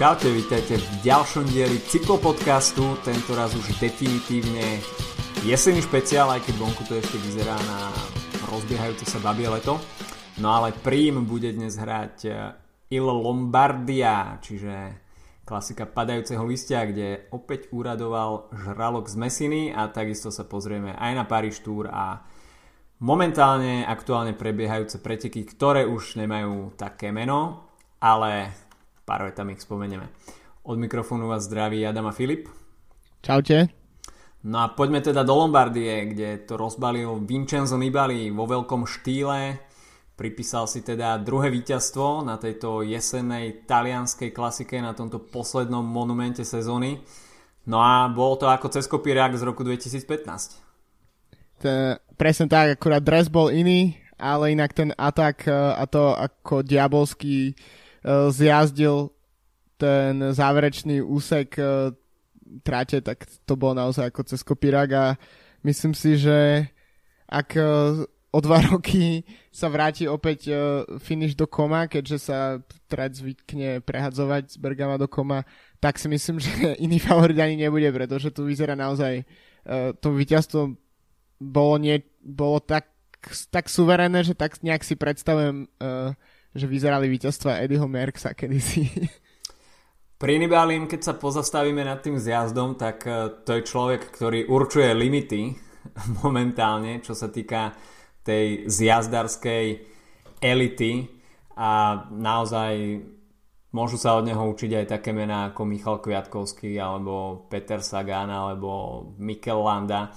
Čaute, vítajte v ďalšom dieli cyklopodcastu, tento raz už definitívne jesenný špeciál, aj keď vonku to ešte vyzerá na rozbiehajúce sa babie leto. No ale prím bude dnes hrať eh, Il Lombardia, čiže klasika padajúceho listia, kde opäť úradoval žralok z Mesiny a takisto sa pozrieme aj na Paríž Tour a momentálne aktuálne prebiehajúce preteky, ktoré už nemajú také meno, ale pár vetami ich spomenieme. Od mikrofónu vás zdraví Adam a Filip. Čaute. No a poďme teda do Lombardie, kde to rozbalil Vincenzo Nibali vo veľkom štýle. Pripísal si teda druhé víťazstvo na tejto jesennej talianskej klasike, na tomto poslednom monumente sezóny. No a bolo to ako cez kopírak z roku 2015. To, presne tak, akurát dres bol iný, ale inak ten atak a to ako diabolský Eh, zjazdil ten záverečný úsek eh, tráte, tak to bolo naozaj ako cez kopírak a myslím si, že ak eh, o dva roky sa vráti opäť finish do koma, keďže sa trať zvykne prehadzovať z Bergama do koma, tak si myslím, že iný favorit ani nebude, pretože tu vyzerá naozaj to víťazstvo bolo, nie, bolo tak, tak suverénne, že tak nejak si predstavujem uh, že vyzerali víťazstva Eddieho Merksa kedysi. Pri Nibalim, keď sa pozastavíme nad tým zjazdom, tak e, to je človek, ktorý určuje limity momentálne, čo sa týka tej zjazdarskej elity a naozaj môžu sa od neho učiť aj také mená ako Michal Kviatkovský alebo Peter Sagan alebo Mikel Landa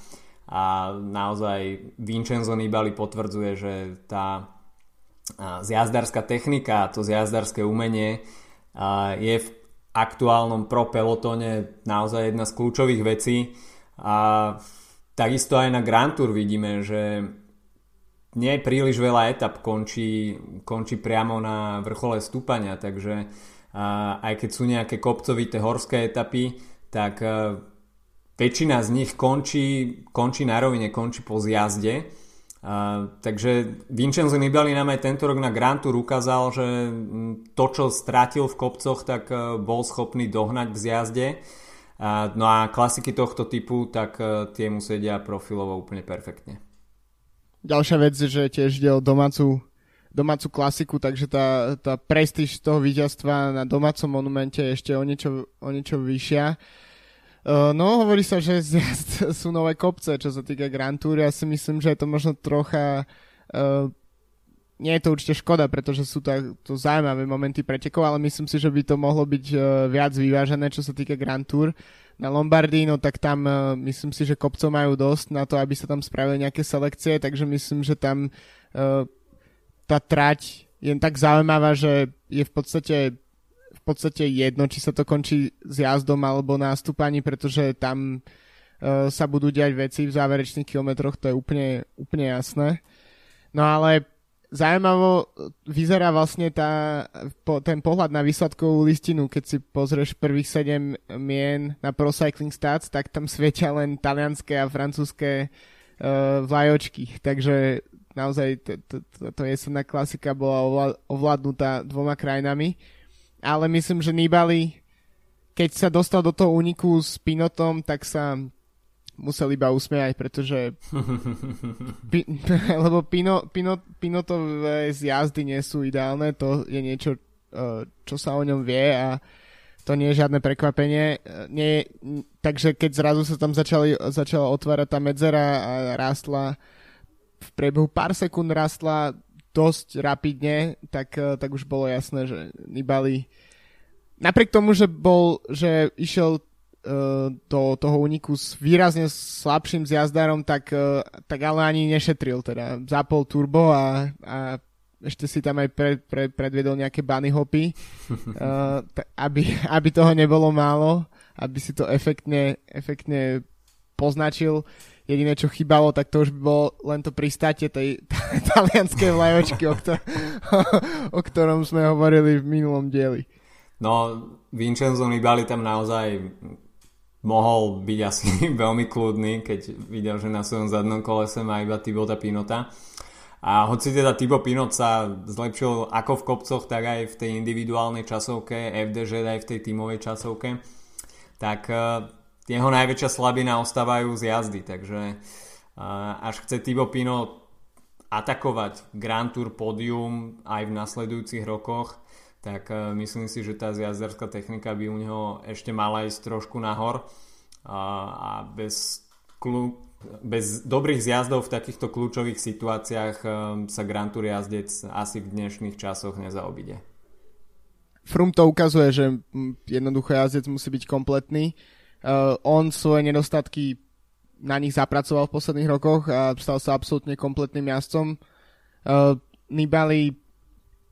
a naozaj Vincenzo Nibali potvrdzuje, že tá zjazdárska technika, to zjazdarské umenie je v aktuálnom pro pelotone naozaj jedna z kľúčových vecí. A takisto aj na Grand Tour vidíme, že nie príliš veľa etap končí, končí priamo na vrchole stúpania, takže aj keď sú nejaké kopcovité horské etapy, tak väčšina z nich končí, končí na rovine, končí po zjazde Uh, takže Vincenzo Nibali nám aj tento rok na Grand Tour ukázal, že to, čo strátil v kopcoch, tak uh, bol schopný dohnať v zjazde. No a klasiky tohto typu, tak uh, tie mu sedia profilovo úplne perfektne. Ďalšia vec, že tiež ide o domácu, domácu klasiku, takže tá, tá prestíž toho víťazstva na domácom monumente je ešte o niečo, o niečo vyššia. Uh, no, hovorí sa, že sú nové kopce, čo sa týka Grand Tour. Ja si myslím, že je to možno trocha... Uh, nie je to určite škoda, pretože sú to, to zaujímavé momenty pretekov, ale myslím si, že by to mohlo byť uh, viac vyvážené, čo sa týka Grand Tour. Na Lombardii, no tak tam uh, myslím si, že kopcov majú dosť na to, aby sa tam spravili nejaké selekcie, takže myslím, že tam uh, tá trať je tak zaujímavá, že je v podstate podstate jedno, či sa to končí s jazdom alebo nástupaní, pretože tam uh, sa budú diať veci v záverečných kilometroch, to je úplne, úplne jasné. No ale zaujímavo vyzerá vlastne tá, po, ten pohľad na výsledkovú listinu, keď si pozrieš prvých 7 mien na Pro Cycling Stats, tak tam svietia len talianské a francúzske uh, vlajočky. Takže naozaj to jesenná klasika bola ovládnutá dvoma krajinami ale myslím, že Nibali, keď sa dostal do toho úniku s Pinotom, tak sa musel iba usmiať, pretože pi, lebo Pino, Pino, Pinotové zjazdy nie sú ideálne, to je niečo, eh, čo sa o ňom vie a to nie je žiadne prekvapenie. Eh, nie, takže keď zrazu sa tam začali, začala otvárať tá medzera a rástla v priebehu pár sekúnd rástla dosť rapidne, tak, eh, tak už bolo jasné, že Nibali napriek tomu, že bol, že išiel uh, do toho úniku s výrazne slabším zjazdárom, tak, uh, tak ale ani nešetril teda. Zapol turbo a, a ešte si tam aj pre, pre, predvedol nejaké bunny hopy, uh, aby, aby toho nebolo málo, aby si to efektne, efektne poznačil. Jediné, čo chýbalo, tak to už by bolo len to pristátie tej talianskej vlajočky, o, ktor- o ktorom sme hovorili v minulom dieli. No, Vincenzo Nibali tam naozaj mohol byť asi veľmi kľudný, keď videl, že na svojom zadnom kolese má iba Tibota Pinota. A hoci teda Tibo Pinot sa zlepšil ako v kopcoch, tak aj v tej individuálnej časovke, FDŽ aj v tej tímovej časovke, tak uh, jeho najväčšia slabina ostávajú z jazdy, takže až chce Tibo Pinot atakovať Grand Tour pódium aj v nasledujúcich rokoch, tak uh, myslím si, že tá zjazderská technika by u neho ešte mala ísť trošku nahor a, bez, klu, bez dobrých zjazdov v takýchto kľúčových situáciách um, sa Grand Tour jazdec asi v dnešných časoch nezaobide. Frum to ukazuje, že jednoducho jazdec musí byť kompletný. Uh, on svoje nedostatky na nich zapracoval v posledných rokoch a stal sa absolútne kompletným jazdcom. Uh, Nibali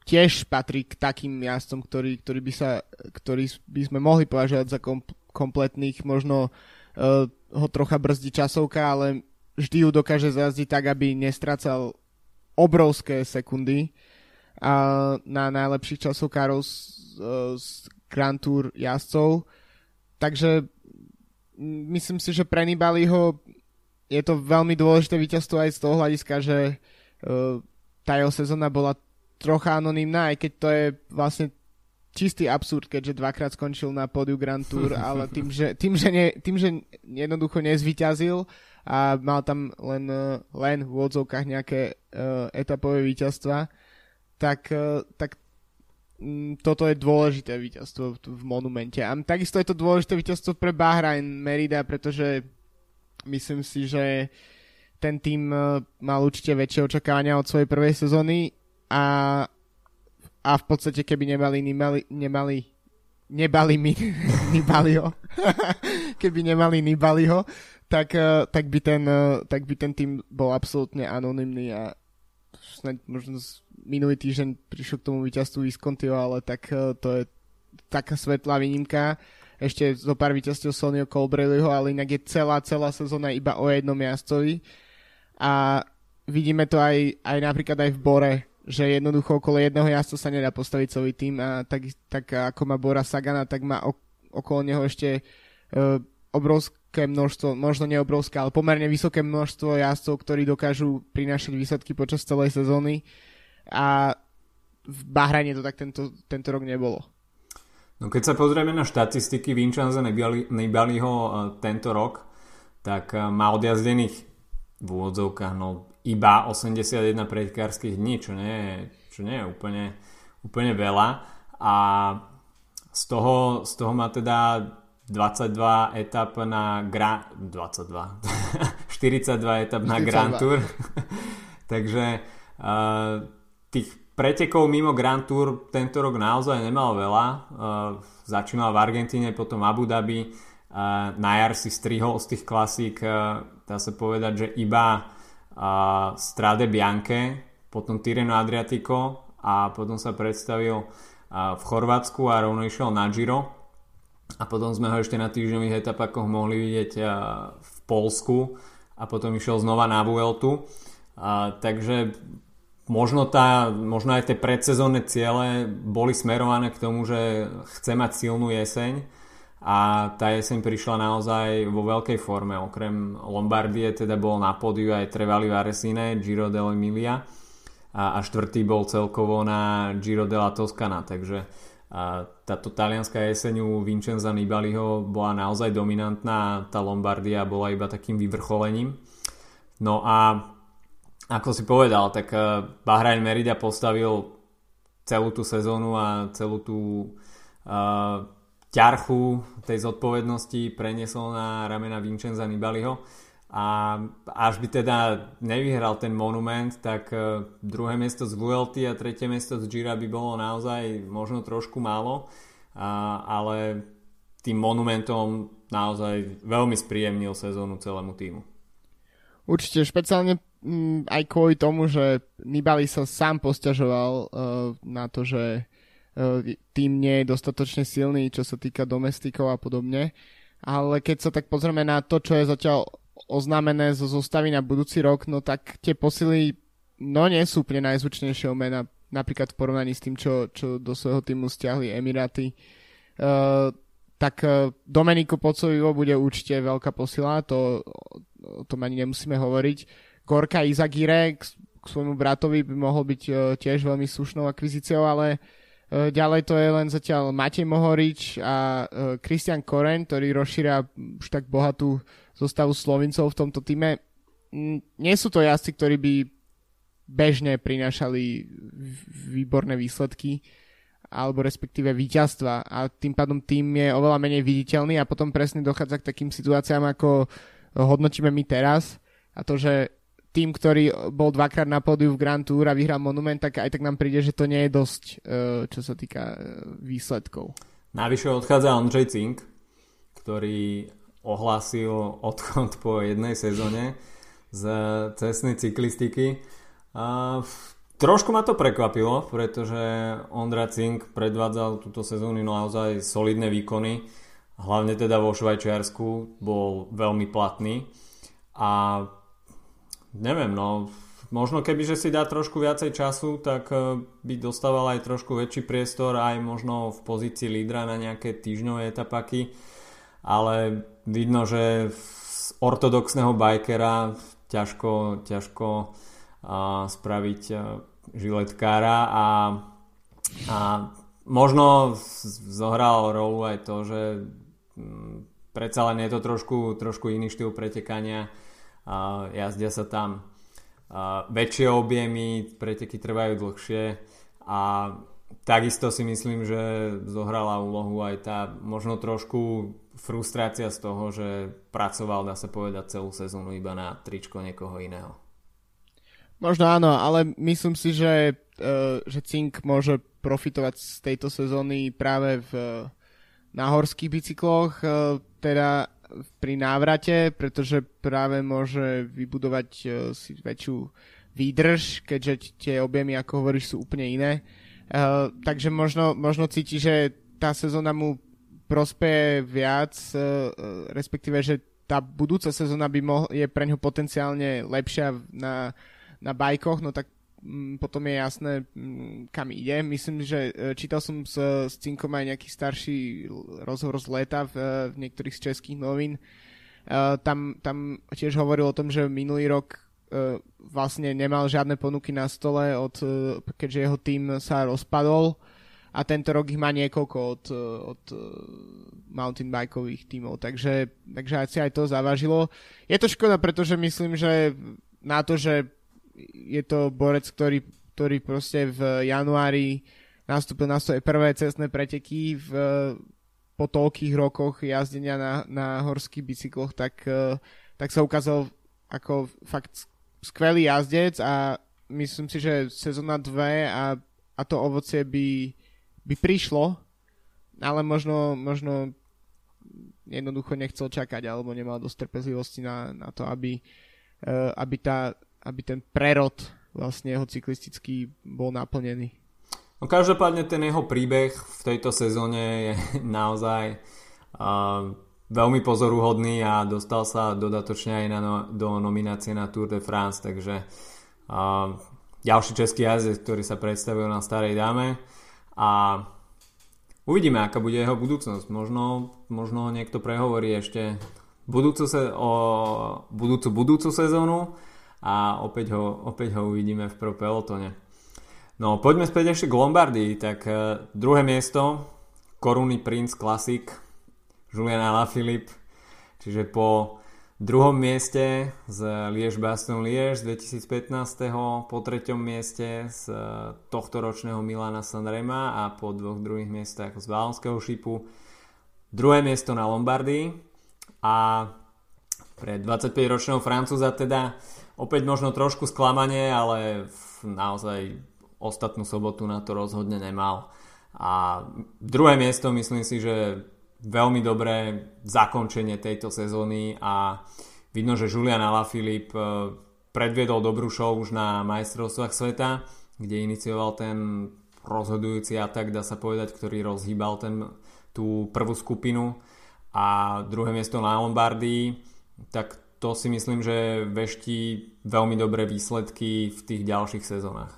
tiež patrí k takým jazdcom, ktorý, ktorý, by, sa, ktorý by sme mohli považovať za kom, kompletných, možno uh, ho trocha brzdí časovka, ale vždy ju dokáže zjazdiť tak, aby nestracal obrovské sekundy a na najlepších časovkárov z, z Grand Tour jazdcov. Takže myslím si, že pre Nibaliho je to veľmi dôležité víťazstvo aj z toho hľadiska, že uh, tá jeho sezóna bola trocha anonimná, aj keď to je vlastne čistý absurd, keďže dvakrát skončil na pódiu Grand Tour, ale tým, že, tým, že, ne, tým, že jednoducho nezvyťazil a mal tam len, len v odzovkách nejaké uh, etapové víťazstva, tak, uh, tak toto je dôležité víťazstvo v, monumente. A takisto je to dôležité víťazstvo pre Bahrain Merida, pretože myslím si, že ten tým uh, mal určite väčšie očakávania od svojej prvej sezóny a a v podstate keby nemali nemali, nemali nebali mi Nibaliho, keby nemali Nibaliho, tak, eh, tak, by ten, eh, tak by ten tým bol absolútne anonymný a snad možno minulý týždeň prišiel k tomu víťazstvu Viscontio, ale tak eh, to je taká svetlá výnimka. Ešte zo pár víťazstiev Sonio Colbrelliho, ale inak je celá, celá sezóna iba o jednom jazdcovi. A vidíme to aj, aj napríklad aj v Bore, že jednoducho okolo jedného jazdca sa nedá postaviť celý tým a tak, tak ako má Bora Sagana, tak má okolo neho ešte uh, obrovské množstvo, možno neobrovské, ale pomerne vysoké množstvo jazdcov, ktorí dokážu prinášať výsledky počas celej sezóny a v Bahrajne to tak tento, tento rok nebolo. No keď sa pozrieme na štatistiky Vincenza Nibaliho uh, tento rok, tak uh, má odjazdených v úvodzovkách no, iba 81 pretekárskych dní, čo nie je, čo nie je úplne, úplne veľa. A z toho, z toho má teda 22 etap na Gra... 22. 42 etap na 42. Grand Tour. Takže uh, tých pretekov mimo Grand Tour tento rok naozaj nemal veľa. Uh, začínal v Argentíne, potom Abu Dhabi. Uh, na jar si strihol z tých klasík, uh, dá sa povedať, že iba a Strade Bianche, potom Tireno Adriatico a potom sa predstavil v Chorvátsku a rovno išiel na Giro a potom sme ho ešte na týždňových etapách mohli vidieť v Polsku a potom išiel znova na Vueltu takže možno, tá, možno aj tie predsezónne ciele boli smerované k tomu, že chce mať silnú jeseň a tá jeseň prišla naozaj vo veľkej forme. Okrem Lombardie teda bol na pódiu aj Trevali Varesine, Giro dell'Emilia a, a štvrtý bol celkovo na Giro della Toscana, takže a táto talianská jeseň u Vincenza Nibaliho bola naozaj dominantná tá Lombardia bola iba takým vyvrcholením. No a ako si povedal, tak e, Bahrain Merida postavil celú tú sezónu a celú tú uh, ťarchu tej zodpovednosti preniesol na ramena Vincenza Nibaliho a až by teda nevyhral ten monument, tak e, druhé miesto z VLT a tretie miesto z Gira by bolo naozaj možno trošku málo, a, ale tým monumentom naozaj veľmi spríjemnil sezónu celému týmu. Určite, špeciálne mm, aj kvôli tomu, že Nibali sa sám posťažoval uh, na to, že E, tým nie je dostatočne silný, čo sa týka domestikov a podobne. Ale keď sa tak pozrieme na to, čo je zatiaľ oznámené zo zostavy na budúci rok, no tak tie posily no nie sú úplne najzvučnejšieho mena, napríklad v porovnaní s tým, čo, čo do svojho týmu stiahli Emiráty. Uh, tak uh, Domenico Pocovivo bude určite veľká posila, to, o tom ani nemusíme hovoriť. Gorka Izagire, k svojmu bratovi by mohol byť uh, tiež veľmi slušnou akvizíciou, ale uh, ďalej to je len zatiaľ Matej Mohorič a Christian Koren, ktorý rozšíria už tak bohatú zostavu Slovincov v tomto týme. Nie sú to jazdci, ktorí by bežne prinášali výborné výsledky alebo respektíve víťazstva a tým pádom tým je oveľa menej viditeľný a potom presne dochádza k takým situáciám, ako hodnotíme my teraz a to, že tým, ktorý bol dvakrát na pódiu v Grand Tour a vyhral Monument, tak aj tak nám príde, že to nie je dosť, e, čo sa týka e, výsledkov. Navyše odchádza Andrej Cink, ktorý ohlásil odchod po jednej sezóne z cestnej cyklistiky. A Trošku ma to prekvapilo, pretože Ondra Cink predvádzal túto sezónu naozaj solidné výkony. Hlavne teda vo Švajčiarsku bol veľmi platný. A neviem, no. Možno keby, že si dá trošku viacej času, tak eh, by dostával aj trošku väčší priestor aj možno v pozícii lídra na nejaké týždňové etapaky. Ale vidno, že z ortodoxného bajkera ťažko, ťažko spraviť eh, žiletkára. A, a možno zohral rolu aj to, že predsa len je to trošku, trošku iný štýl pretekania a jazdia sa tam a väčšie objemy, preteky trvajú dlhšie a takisto si myslím, že zohrala úlohu aj tá možno trošku frustrácia z toho, že pracoval, dá sa povedať, celú sezónu iba na tričko niekoho iného. Možno áno, ale myslím si, že, uh, že Cink môže profitovať z tejto sezóny práve v, na horských bicykloch, uh, teda pri návrate, pretože práve môže vybudovať uh, si väčšiu výdrž, keďže tie objemy, ako hovoríš, sú úplne iné. Uh, takže možno, možno cíti, že tá sezóna mu prospeje viac, uh, respektíve, že tá budúca sezóna by mohol, je pre ňo potenciálne lepšia na na bajkoch, no tak potom je jasné, kam ide. Myslím, že e, čítal som s, s Cinkom aj nejaký starší rozhovor z leta v, v niektorých z českých novín. Uh, tam, tam tiež hovoril o tom, že minulý rok vlastne nemal žiadne ponuky na stole, od, keďže jeho tým sa rozpadol a tento rok ich má niekoľko od, od mountain bikeových tímov, takže, takže asi aj to zavažilo. Je to škoda, pretože myslím, že na to, že je to borec, ktorý, ktorý proste v januári nastúpil na svoje prvé cestné preteky v, po toľkých rokoch jazdenia na, na horských bicykloch, tak, tak sa ukázal ako fakt skvelý jazdec a myslím si, že sezóna 2 a, a to ovocie by, by prišlo, ale možno, možno jednoducho nechcel čakať alebo nemal dosť trpezlivosti na, na to, aby, aby tá aby ten prerod vlastne jeho cyklistický bol naplnený. No každopádne ten jeho príbeh v tejto sezóne je naozaj uh, veľmi pozoruhodný a dostal sa dodatočne aj na no, do nominácie na Tour de France, takže uh, ďalší český jazdec, ktorý sa predstavil na Starej dáme a uvidíme, aká bude jeho budúcnosť. Možno, možno niekto prehovorí ešte budúcu, se, o budúcu, budúcu sezónu, a opäť ho, opäť ho uvidíme v pro pelotone. No poďme späť ešte k Lombardii, tak uh, druhé miesto Koruny Prince Classic Julian Alaphilippe, čiže po druhom mieste z Liež Baston Liež z 2015. po treťom mieste z tohto ročného Milana Sanrema a po dvoch druhých miestach z Valonského šipu druhé miesto na Lombardii a pre 25-ročného Francúza teda Opäť možno trošku sklamanie, ale naozaj ostatnú sobotu na to rozhodne nemal. A druhé miesto myslím si, že veľmi dobré zakončenie tejto sezóny a vidno, že Julian Alaphilippe eh, predviedol dobrú show už na majstrovstvách sveta, kde inicioval ten rozhodujúci atak, dá sa povedať, ktorý rozhýbal ten, tú prvú skupinu a druhé miesto na Lombardii, tak to si myslím, že veští veľmi dobré výsledky v tých ďalších sezónach.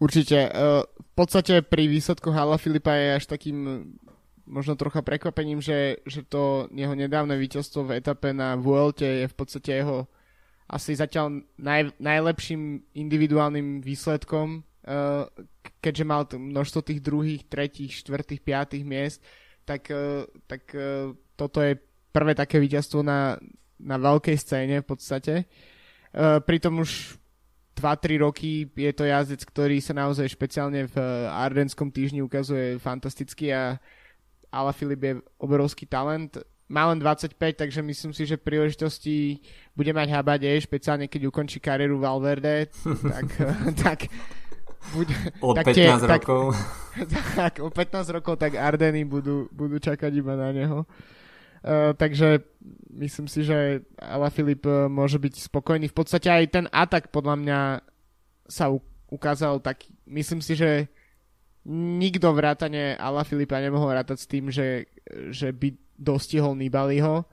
Určite. E, v podstate pri výsledku Hala Filipa je až takým možno trocha prekvapením, že, že to jeho nedávne víťazstvo v etape na Vuelte je v podstate jeho asi zatiaľ naj, najlepším individuálnym výsledkom, uh, keďže mal množstvo tých druhých, tretích, štvrtých, piatých miest, tak, tak toto je prvé také víťazstvo na, na veľkej scéne v podstate. Uh, pritom už 2-3 roky je to jazdec, ktorý sa naozaj špeciálne v Ardenskom týždni ukazuje fantasticky a Ala Filip je obrovský talent má len 25, takže myslím si, že príležitosti bude mať Habade, špeciálne keď ukončí kariéru Valverde, tak, tak bude, od tak 15 tie, rokov. Tak, tak, o 15 rokov tak Ardeny budú, budú čakať iba na neho. Uh, takže myslím si, že Ala Filip uh, môže byť spokojný. V podstate aj ten atak podľa mňa sa ukázal tak, myslím si, že nikto vrátane Ala Filipa nemohol rátať s tým, že, že by dostihol Nibaliho.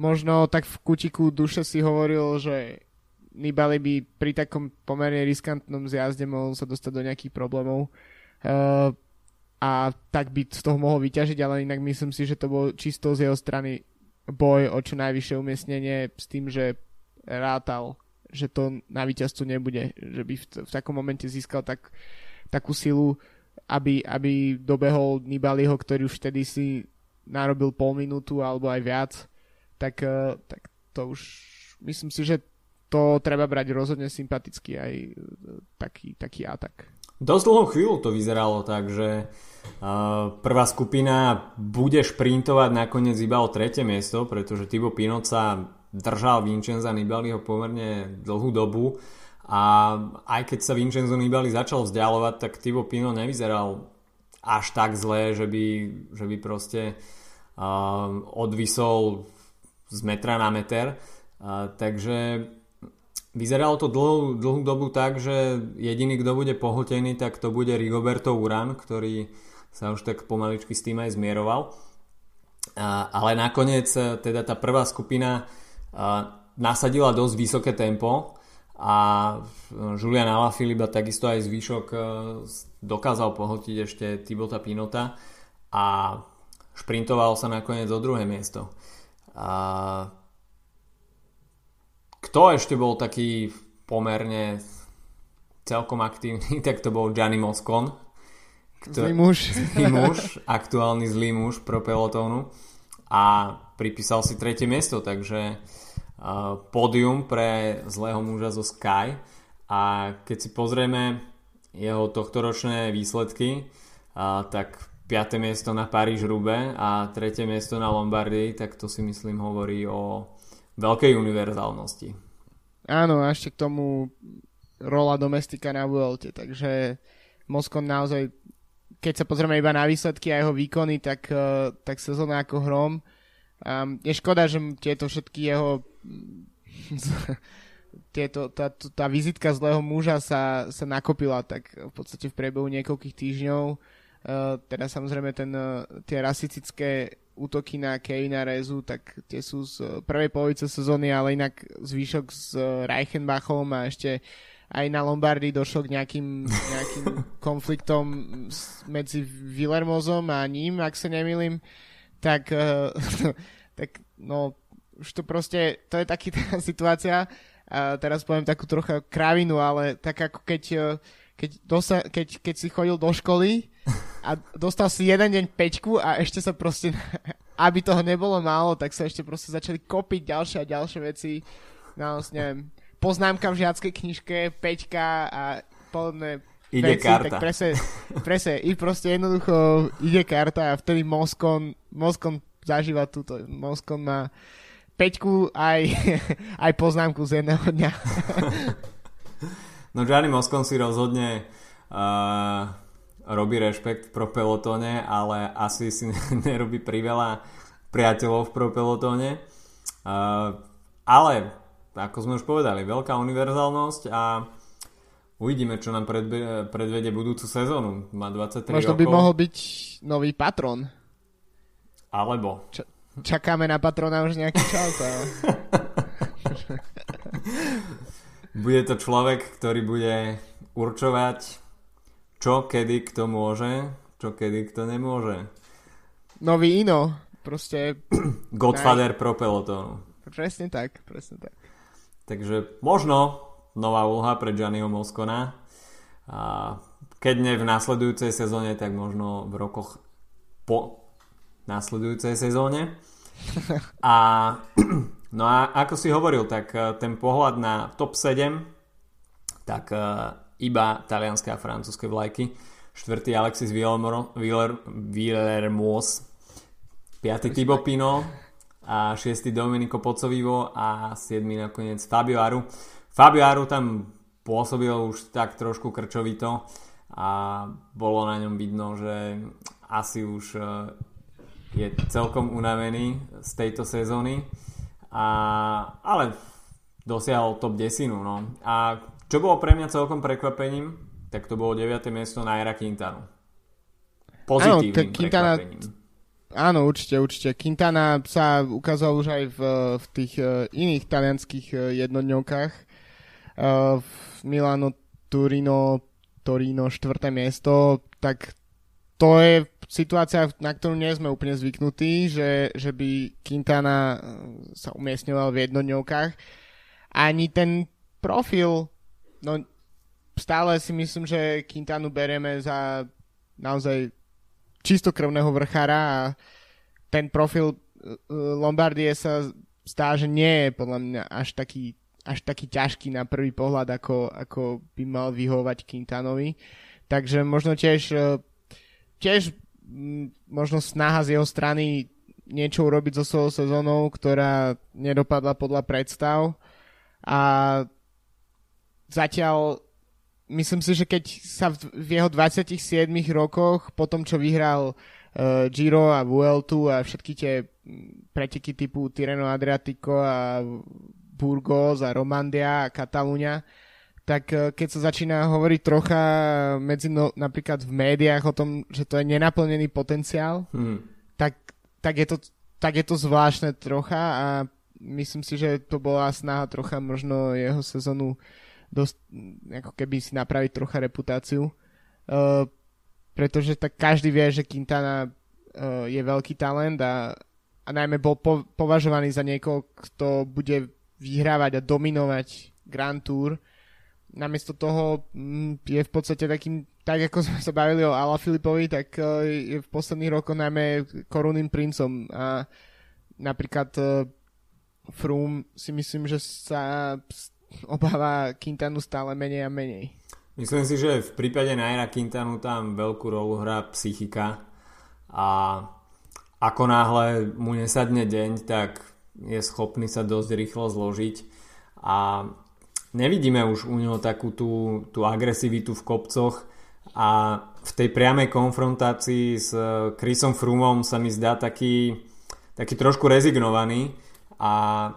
Možno tak v kutiku duše si hovoril, že Nibali by pri takom pomerne riskantnom zjazde mohol sa dostať do nejakých problémov. Uh, a tak by z toho mohol vyťažiť, ale inak myslím si, že to bol čisto z jeho strany boj o čo najvyššie umiestnenie s tým, že rátal, že to na víťazstvu nebude, že by v, v takom momente získal tak, takú silu, aby, aby dobehol Nibaliho, ktorý už vtedy si narobil pol minútu alebo aj viac, tak, eh, tak to už myslím si, že to treba brať rozhodne sympaticky aj eh, taký, taký atak. Dosť dlhú chvíľu to vyzeralo tak, že uh, prvá skupina bude šprintovať nakoniec iba o tretie miesto, pretože Tibo Pinot sa držal Vincenza Nibaliho pomerne dlhú dobu a aj keď sa Vincenzo Nibali začal vzdialovať, tak Tibo Pino nevyzeral až tak zlé, že by, že by proste odvisol z metra na meter. Takže vyzeralo to dlhú, dlhú dobu tak, že jediný, kto bude pohltený, tak to bude Rigoberto Uran, ktorý sa už tak pomaličky s tým aj zmieroval. Ale nakoniec e, teda tá prvá skupina nasadila dosť vysoké tempo a Julian Alaphilippe takisto aj zvyšok e, dokázal pohltiť ešte Tibota Pinota a šprintoval sa nakoniec o druhé miesto. A kto ešte bol taký pomerne celkom aktívny, tak to bol Gianni Moscon. Kto, zlý muž. Zlý muž, aktuálny zlý muž pro pelotónu. A pripísal si tretie miesto, takže uh, pódium pre zlého muža zo Sky. A keď si pozrieme jeho tohtoročné výsledky, uh, tak 5. miesto na Paríž Rube a 3. miesto na Lombardii, tak to si myslím hovorí o veľkej univerzálnosti. Áno, a ešte k tomu rola domestika na Vuelte, takže Moskon naozaj, keď sa pozrieme iba na výsledky a jeho výkony, tak, eh, tak sezóna ako hrom. Um, je škoda, že tieto všetky jeho tieto, tá, tá vizitka zlého muža sa, sa nakopila tak v podstate v priebehu niekoľkých týždňov Uh, teda samozrejme ten, uh, tie rasistické útoky na Kevina Rezu, tak tie sú z uh, prvej polovice sezóny, ale inak zvyšok s uh, Reichenbachom a ešte aj na Lombardii došlo k nejakým, nejakým konfliktom medzi Villermozom a ním, ak sa nemýlim, tak, uh, tak no, už to proste, to je taký tá situácia, a teraz poviem takú trocha kravinu, ale tak ako keď, keď, dosa, keď, keď si chodil do školy a dostal si jeden deň peťku a ešte sa proste, aby toho nebolo málo, tak sa ešte proste začali kopiť ďalšie a ďalšie veci. No, neviem, poznámka v žiackej knižke, peťka a podobné ide veci, karta. tak presne, presne, i proste jednoducho ide karta a vtedy Moskon, Moskon zažíva túto, Moskon má peťku aj, aj poznámku z jedného dňa. no Gianni Moskon si rozhodne uh, robí rešpekt pro pelotóne, ale asi si nerobí priveľa priateľov v pro pelotóne. Uh, ale, ako sme už povedali, veľká univerzálnosť a uvidíme, čo nám predbe- predvede budúcu sezónu. Má 23 Možno rokov. by mohol byť nový patron. Alebo. Č- čakáme na patrona už nejaký čas. Ale... bude to človek, ktorý bude určovať čo kedy kto môže, čo kedy kto nemôže. Nový Ino, proste... Godfather naj... pro pelotónu. Presne tak, presne tak. takže možno nová úloha pre Gianniho Moscona. A keď nie v nasledujúcej sezóne, tak možno v rokoch po nasledujúcej sezóne. A, no a ako si hovoril, tak eh, ten pohľad na top 7, tak eh, iba talianské a francúzske vlajky. Štvrtý Alexis Villermoos, piatý Thibaut Pino a šiestý Domenico Pocovivo a siedmy nakoniec Fabio Aru. Fabio Aru tam pôsobil už tak trošku krčovito a bolo na ňom vidno, že asi už eh, je celkom unavený z tejto sezóny, a, ale dosiahol top 10. No. A čo bolo pre mňa celkom prekvapením, tak to bolo 9. miesto na Era Quintanu. Pozitívnym áno, Quintana, prekvapením. Áno, určite, určite. Quintana sa ukázal už aj v, v tých uh, iných talianských uh, jednodňovkách. Uh, v Milano, Turino, Torino, štvrté miesto, tak to je situácia, na ktorú nie sme úplne zvyknutí, že, že by Quintana sa umiestňoval v jednodňovkách. Ani ten profil, no stále si myslím, že Quintanu bereme za naozaj čistokrvného vrchára a ten profil e, Lombardie sa zdá, že nie je podľa mňa až taký, až taký ťažký na prvý pohľad, ako, ako by mal vyhovať Quintanovi. Takže možno tiež e, tiež možno snaha z jeho strany niečo urobiť so svojou sezónou, ktorá nedopadla podľa predstav. A zatiaľ myslím si, že keď sa v jeho 27 rokoch, po tom čo vyhral uh, Giro a Vueltu a všetky tie preteky typu Tireno Adriatico a Burgos a Romandia a Katalúňa, tak eh, keď sa začína hovoriť trocha medzi no, napríklad v médiách o tom, že to je nenaplnený potenciál, hmm. tak, tak, je to, tak je to zvláštne trocha a myslím si, že to bola snaha trocha možno jeho sezónu dosť, ako keby si napraviť trocha reputáciu. Uh, pretože tak každý vie, že Quintana uh, je veľký talent a, a najmä bol po, považovaný za niekoho, kto bude vyhrávať a dominovať Grand Tour namiesto toho mm, je v podstate takým, tak ako sme sa bavili o Ala Filipovi, tak e, je v posledných rokoch najmä korunným princom a napríklad e, Froome si myslím, že sa obáva Quintanu stále menej a menej. Myslím si, že v prípade Naira Quintanu tam veľkú rolu hrá psychika a ako náhle mu nesadne deň, tak je schopný sa dosť rýchlo zložiť a nevidíme už u neho takú tú, tú agresivitu v kopcoch a v tej priamej konfrontácii s eh, Chrisom Frumom sa mi zdá taký, taký trošku rezignovaný a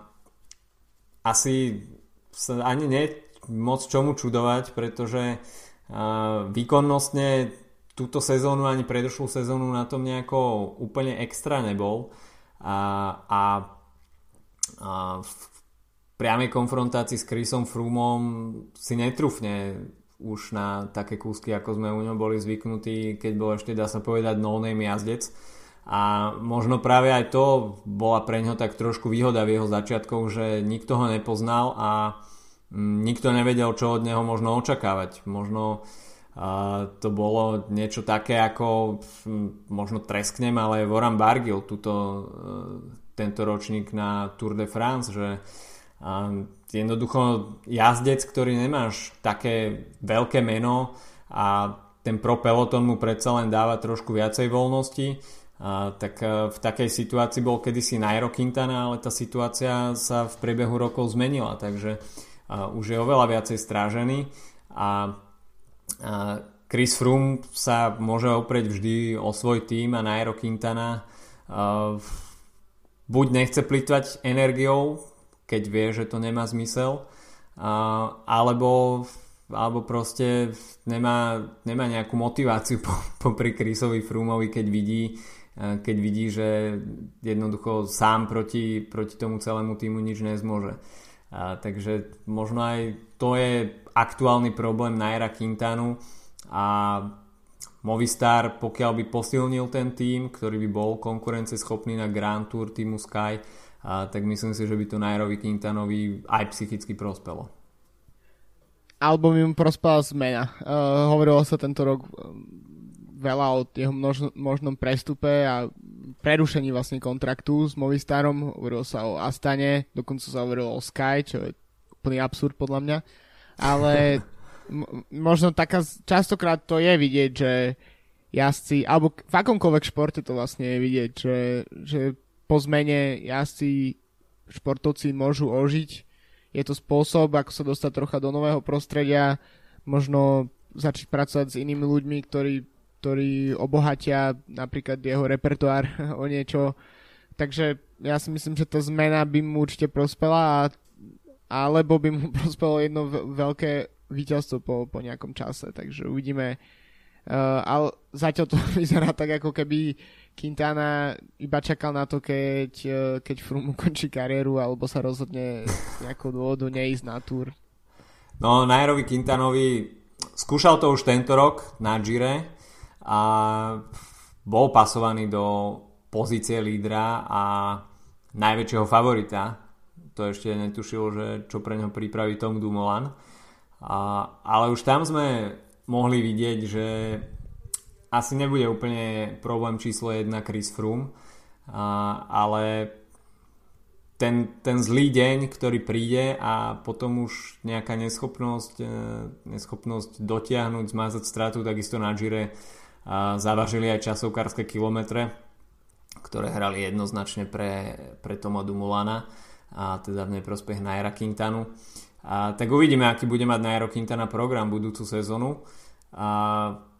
asi sa ani nie moc čomu čudovať, pretože uh, výkonnostne túto sezónu ani predošlú sezónu na tom nejako úplne extra nebol. A, a, a v priamej konfrontácii s Chrisom Froomom si netrúfne už na také kúsky, ako sme u ňom boli zvyknutí, keď bol ešte, dá sa povedať, no-name jazdec. A možno práve aj to bola pre ňo tak trošku výhoda v jeho začiatkoch, že nikto ho nepoznal a mm, nikto nevedel, čo od neho možno očakávať. Možno uh, to bolo niečo také ako, hm, možno tresknem, ale Voran Bargil, tuto, uh, tento ročník na Tour de France, že a jednoducho jazdec, ktorý nemáš také veľké meno a ten pro peloton mu predsa len dáva trošku viacej voľnosti, a, tak e, v takej situácii bol kedysi Nairo Quintana, ale tá situácia sa v priebehu rokov zmenila, takže a, už je oveľa viacej strážený a, a Chris Froome sa môže oprieť vždy o svoj tým a Nairo Quintana a, buď nechce plýtvať energiou keď vie, že to nemá zmysel, a, alebo, alebo proste nemá, nemá nejakú motiváciu po, popri Chrisovi Frumovi, keď vidí, keď vidí, že jednoducho sám proti, proti tomu celému týmu nič nezmôže. A, takže možno aj to je aktuálny problém Naira Quintanu a Movistar, pokiaľ by posilnil ten tým, ktorý by bol konkurenceschopný na Grand Tour týmu Sky, a, tak myslím si, že by to Nairovi Quintanovi aj psychicky prospelo. Alebo by mu prospela zmena. Uh, hovorilo sa tento rok veľa o jeho množ, možnom prestupe a prerušení vlastne kontraktu s Movistarom. Hovorilo sa o Astane, dokonca sa hovorilo o Sky, čo je úplný absurd podľa mňa. Ale m- možno taká, častokrát to je vidieť, že jazdci, alebo v akomkoľvek športe to vlastne je vidieť, že, že po zmene jazdci športovci môžu ožiť. Je to spôsob, ako sa dostať trocha do nového prostredia, možno začať pracovať s inými ľuďmi, ktorí, ktorí obohatia napríklad jeho repertoár o niečo. Takže ja si myslím, že tá zmena by mu určite prospela, a, alebo by mu prospelo jedno veľké víťazstvo po, po nejakom čase. Takže uvidíme. Uh, ale zatiaľ to vyzerá tak, ako keby Quintana iba čakal na to, keď, e, keď Froome ukončí kariéru alebo sa rozhodne z nejakého dôvodu neísť na túr. No, Nairovi Quintanovi skúšal to už tento rok na Gire a bol pasovaný do pozície lídra a najväčšieho favorita. To ešte netušil, že čo pre neho pripraví Tom Dumoulin. A, ale už tam sme mohli vidieť, že asi nebude úplne problém číslo 1 Chris Froome, a, ale ten, ten zlý deň, ktorý príde a potom už nejaká neschopnosť, e, neschopnosť dotiahnuť, zmazať stratu, takisto na Gire zavažili aj časovkárske kilometre, ktoré hrali jednoznačne pre, pre Toma Dumulana a teda v neprospech Naira Quintanu. A, tak uvidíme, aký bude mať Nairo Quintana program budúcu sezónu. A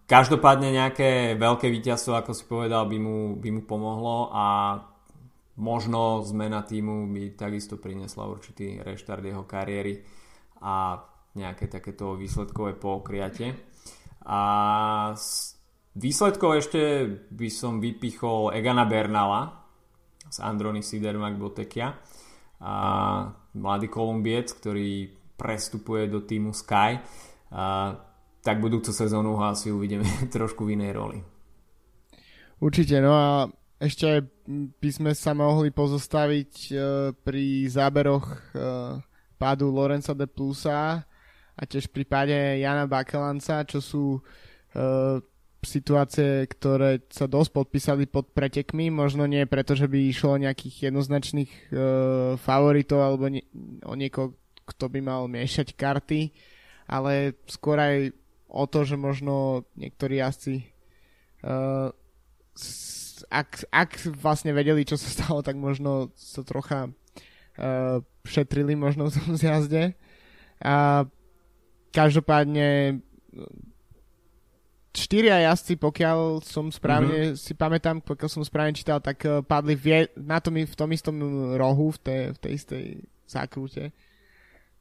Každopádne nejaké veľké víťazstvo, ako si povedal, by mu, by mu pomohlo a možno zmena týmu by takisto priniesla určitý reštart jeho kariéry a nejaké takéto výsledkové pokriate. A z výsledkov ešte by som vypichol Egana Bernala z Androny Sidermak Botekia a mladý Kolumbiec, ktorý prestupuje do týmu Sky. A tak budúcu sezónu ho asi uvidíme trošku v inej roli. Určite, no a ešte by sme sa mohli pozostaviť uh, pri záberoch uh, pádu Lorenza de Plusa a tiež v prípade Jana Bakelanca, čo sú uh, situácie, ktoré sa dosť podpísali pod pretekmi, možno nie preto, že by išlo o nejakých jednoznačných uh, favoritov alebo nie, o niekoho, kto by mal miešať karty, ale skôr aj o to, že možno niektorí jazdci uh, ak, ak vlastne vedeli, čo sa stalo, tak možno sa trocha uh, šetrili možno v tom zjazde. A každopádne štyria jazdci, pokiaľ som správne mm-hmm. si pamätám, pokiaľ som správne čítal, tak uh, padli v, na tom, v tom istom rohu, v tej, v tej istej zákrute.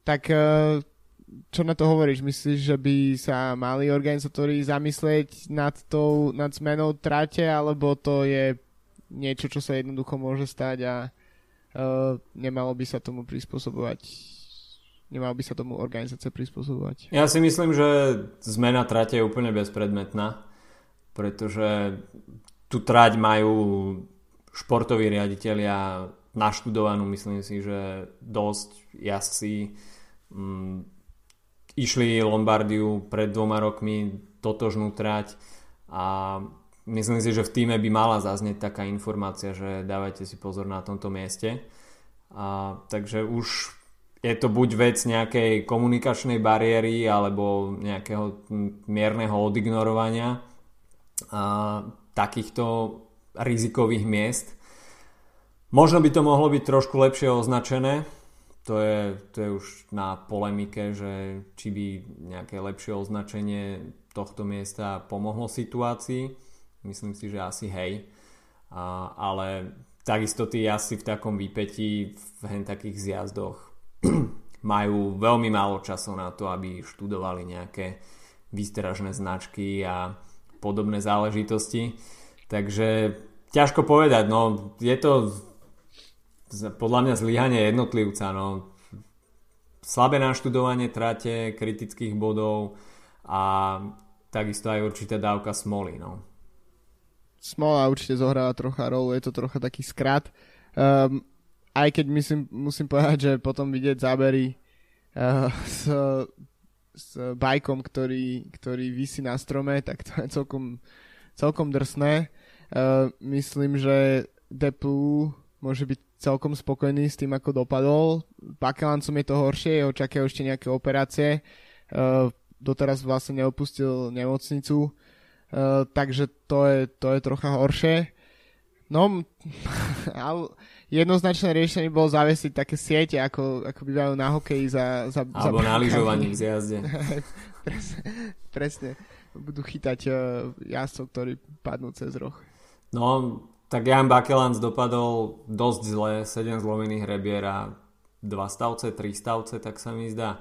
Tak uh, čo na to hovoríš? Myslíš, že by sa mali organizátori zamyslieť nad, tou, nad zmenou trate, alebo to je niečo, čo sa jednoducho môže stať a uh, nemalo by sa tomu prispôsobovať nemalo by sa tomu organizácia prispôsobovať? Ja si myslím, že zmena trate je úplne bezpredmetná, pretože tu trať majú športoví riaditeľia naštudovanú, myslím si, že dosť jazdci mm, išli Lombardiu pred dvoma rokmi totožnú trať a myslím si, že v týme by mala zaznieť taká informácia, že dávajte si pozor na tomto mieste. A, takže už je to buď vec nejakej komunikačnej bariéry alebo nejakého mierneho odignorovania a, takýchto rizikových miest. Možno by to mohlo byť trošku lepšie označené, to je, to je už na polemike, že či by nejaké lepšie označenie tohto miesta pomohlo situácii. Myslím si, že asi hej. A, ale takisto tí asi v takom výpetí v hen takých zjazdoch majú veľmi málo času na to, aby študovali nejaké výstražné značky a podobné záležitosti. Takže ťažko povedať, no je to podľa mňa zlyhanie jednotlivca. No. Slabé naštudovanie trate, kritických bodov a takisto aj určitá dávka smoly. No. Smola určite zohráva trocha rolu, je to trocha taký skrat. Um, aj keď myslím, musím povedať, že potom vidieť zábery uh, s, s bajkom, ktorý, ktorý vysí na strome, tak to je celkom, celkom drsné. Uh, myslím, že Deplu môže byť celkom spokojný s tým, ako dopadol. Bakelancom je to horšie, jeho čakajú ešte nejaké operácie. Uh, doteraz vlastne neopustil nemocnicu, uh, takže to je, to je trocha horšie. No, ale jednoznačné riešenie bolo zavesiť také siete, ako, ako bývajú na hokeji za... za Alebo za na lyžovaní v zjazde. presne, presne. Budú chytať uh, jazdcov, ktorí padnú cez roh. No, tak Jan Bakelans dopadol dosť zle, 7 zlomených rebier a 2 stavce, 3 stavce, tak sa mi zdá.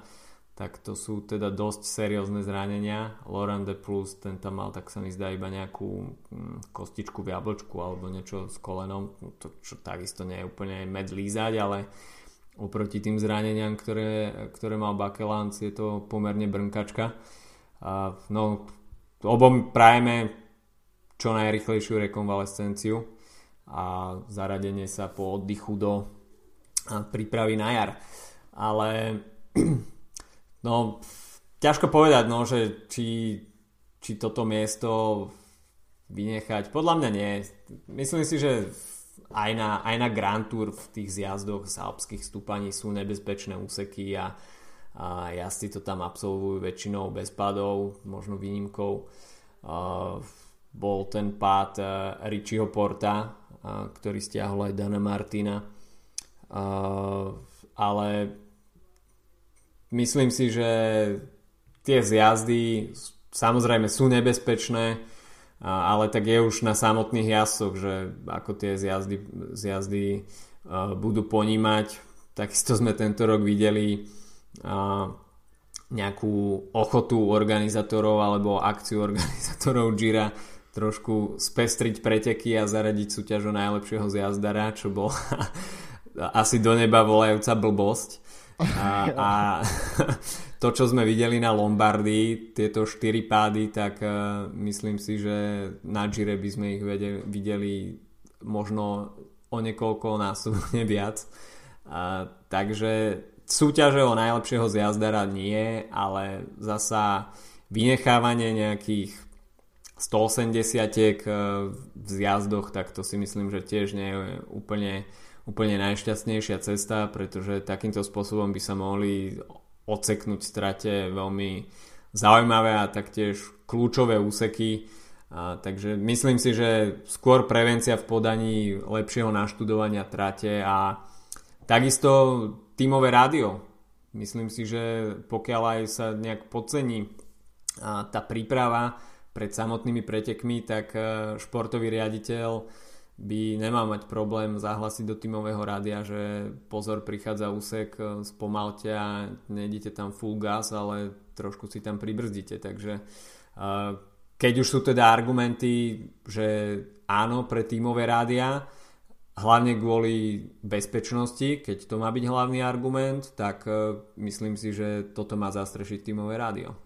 Tak to sú teda dosť seriózne zranenia. Laurent de Plus, ten tam mal, tak sa mi zdá iba nejakú hm, kostičku v jablčku alebo niečo s kolenom, to, čo takisto nie je úplne med lízať, ale oproti tým zraneniam, ktoré, ktoré mal Bakelans, je to pomerne brnkačka. A, no, obom prajeme čo najrychlejšiu rekonvalescenciu a zaradenie sa po oddychu do prípravy na jar. Ale no, ťažko povedať, no, že či, či toto miesto vynechať. Podľa mňa nie. Myslím si, že aj na, aj na Grand Tour v tých zjazdoch z alpských stúpaní sú nebezpečné úseky a, a jazdci to tam absolvujú väčšinou bez padov, možno výnimkou. Uh, bol ten pád uh, Richieho Porta, ktorý stiahol aj Dana Martina. Ale myslím si, že tie zjazdy samozrejme sú nebezpečné, ale tak je už na samotných jazdcoch, že ako tie zjazdy, zjazdy budú ponímať. Takisto sme tento rok videli nejakú ochotu organizátorov alebo akciu organizátorov Gira trošku spestriť preteky a zaradiť súťaž o najlepšieho zjazdara, čo bol asi do neba volajúca blbosť. A, a to, čo sme videli na Lombardii, tieto štyri pády, tak uh, myslím si, že na Gire by sme ich vedeli, videli možno o niekoľko násobne viac. Uh, takže súťaže o najlepšieho zjazdara nie, ale zasa vynechávanie nejakých 180 v zjazdoch, tak to si myslím, že tiež nie je úplne, úplne najšťastnejšia cesta, pretože takýmto spôsobom by sa mohli odseknúť strate veľmi zaujímavé a taktiež kľúčové úseky. A, takže myslím si, že skôr prevencia v podaní lepšieho naštudovania trate a takisto tímové rádio. Myslím si, že pokiaľ aj sa nejak podcení tá príprava, pred samotnými pretekmi, tak e, športový riaditeľ by nemal mať problém zahlasiť do tímového rádia, že pozor, prichádza úsek, e, spomalte a nejdete tam full gas, ale trošku si tam pribrzdíte. Takže e, keď už sú teda argumenty, že áno pre tímové rádia, hlavne kvôli bezpečnosti, keď to má byť hlavný argument, tak myslím si, že toto má zastrešiť tímové rádio.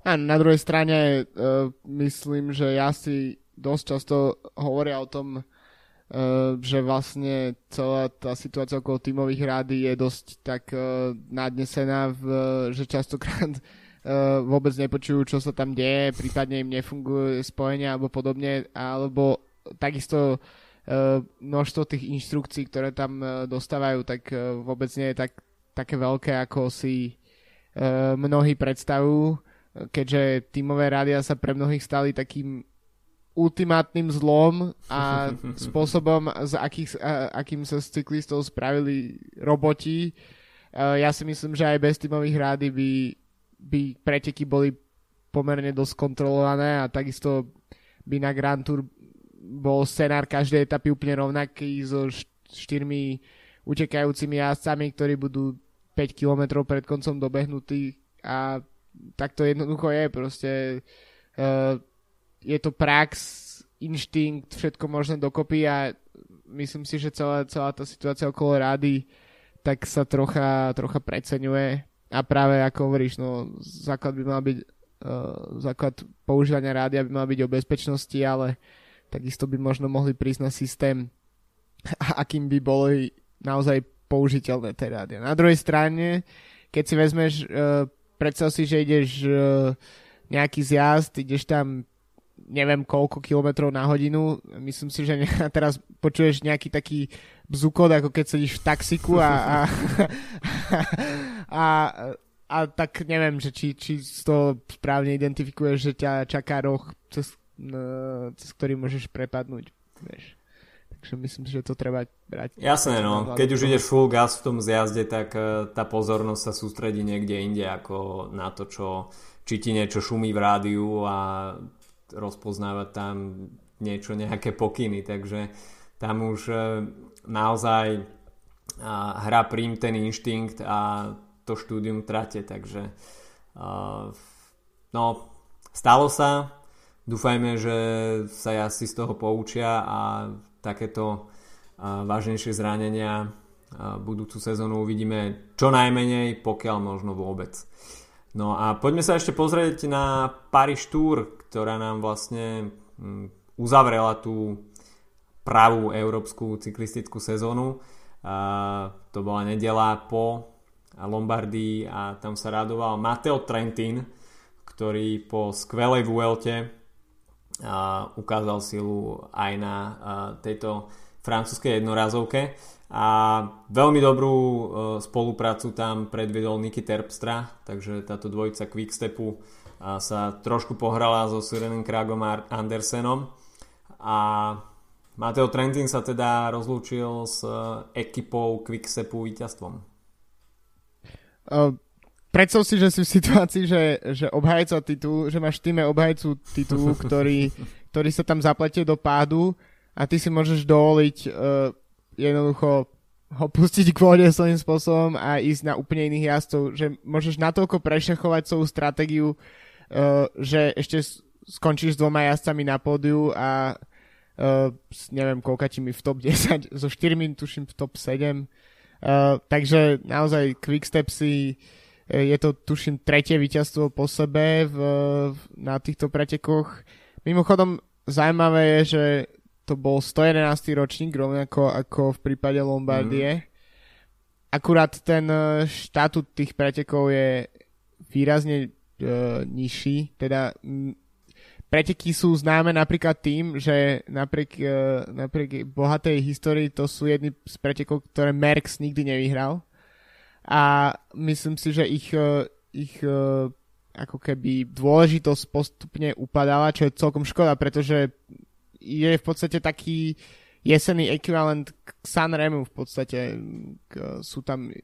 A na druhej strane uh, myslím, že ja si dosť často hovoria o tom, uh, že vlastne celá tá situácia okolo tímových rády je dosť tak uh, nadnesená, v, že častokrát uh, vôbec nepočujú, čo sa tam deje, prípadne im nefungujú spojenia alebo podobne, alebo takisto uh, množstvo tých inštrukcií, ktoré tam uh, dostávajú, tak uh, vôbec nie je tak, také veľké, ako si uh, mnohí predstavujú keďže tímové rádia sa pre mnohých stali takým ultimátnym zlom a spôsobom, z akých, akým sa z cyklistov spravili roboti. Ja si myslím, že aj bez tímových rády by, by preteky boli pomerne dosť kontrolované a takisto by na Grand Tour bol scenár každej etapy úplne rovnaký so štyrmi utekajúcimi jazdcami, ktorí budú 5 km pred koncom dobehnutí a tak to jednoducho je, proste uh, je to prax, inštinkt, všetko možné dokopy a myslím si, že celá, celá tá situácia okolo rády tak sa trocha, trocha preceňuje a práve ako hovoríš, no základ by mal byť uh, základ používania rádia by mal byť o bezpečnosti, ale takisto by možno mohli prísť na systém akým by boli naozaj použiteľné tie rádia. Na druhej strane, keď si vezmeš, uh, predstav si, že ideš uh, nejaký zjazd, ideš tam neviem koľko kilometrov na hodinu. Myslím si, že teraz počuješ nejaký taký bzukot, ako keď sedíš v taxiku a, a, a, a tak neviem, že či, či toho správne identifikuješ, že ťa čaká roh, cez, no, cez ktorý môžeš prepadnúť. Vieš. Takže myslím si, že to treba brať. Jasné, no. Keď už ideš full gas v tom zjazde, tak uh, tá pozornosť sa sústredí niekde inde ako na to, čo, či ti niečo šumí v rádiu a rozpoznávať tam niečo, nejaké pokyny. Takže tam už uh, naozaj hra prím ten inštinkt a to štúdium trate, takže uh, no, stalo sa, dúfajme, že sa asi z toho poučia a takéto vážnejšie zranenia budúcu sezónu uvidíme čo najmenej, pokiaľ možno vôbec. No a poďme sa ešte pozrieť na Paris Tour, ktorá nám vlastne um, uzavrela tú pravú európsku cyklistickú sezónu. To bola nedela po Lombardii a tam sa radoval Matteo Trentin, ktorý po skvelej Vuelte ukázal silu aj na tejto francúzskej jednorazovke a veľmi dobrú e, spoluprácu tam predvedol Niky Terpstra, takže táto dvojica Quickstepu sa trošku pohrala so Sirenem Kragom Andersenom a Mateo Trentin sa teda rozlúčil s e, ekipou Quickstepu víťazstvom. Uh, predstav si, že si v situácii, že, že obhajca titulu, že máš v týme obhajcu titulu, ktorý, ktorý sa tam zapletie do pádu a ty si môžeš dovoliť uh, jednoducho ho pustiť k vode svojím spôsobom a ísť na úplne iných jazdcov, že môžeš natoľko prešachovať svoju stratégiu, uh, že ešte skončíš s dvoma jazdcami na pódiu a uh, neviem koľkatimi v top 10, so 4 tuším v top 7 Uh, takže naozaj Quickstep si uh, je to tuším tretie víťazstvo po sebe v, na týchto pretekoch. Mimochodom zaujímavé je, že to bol 111. ročník, rovnako ako v prípade Lombardie. Mm. Akurát ten e, štatút tých pretekov je výrazne uh, nižší, teda m, preteky sú známe napríklad tým, že napriek, uh, napriek bohatej histórii to sú jedny z pretekov, ktoré Merckx nikdy nevyhral. A myslím si, že ich, uh, ich uh, ako keby dôležitosť postupne upadala, čo je celkom škoda, pretože je v podstate taký jesenný ekvivalent k Sanremu v podstate. K, sú tam,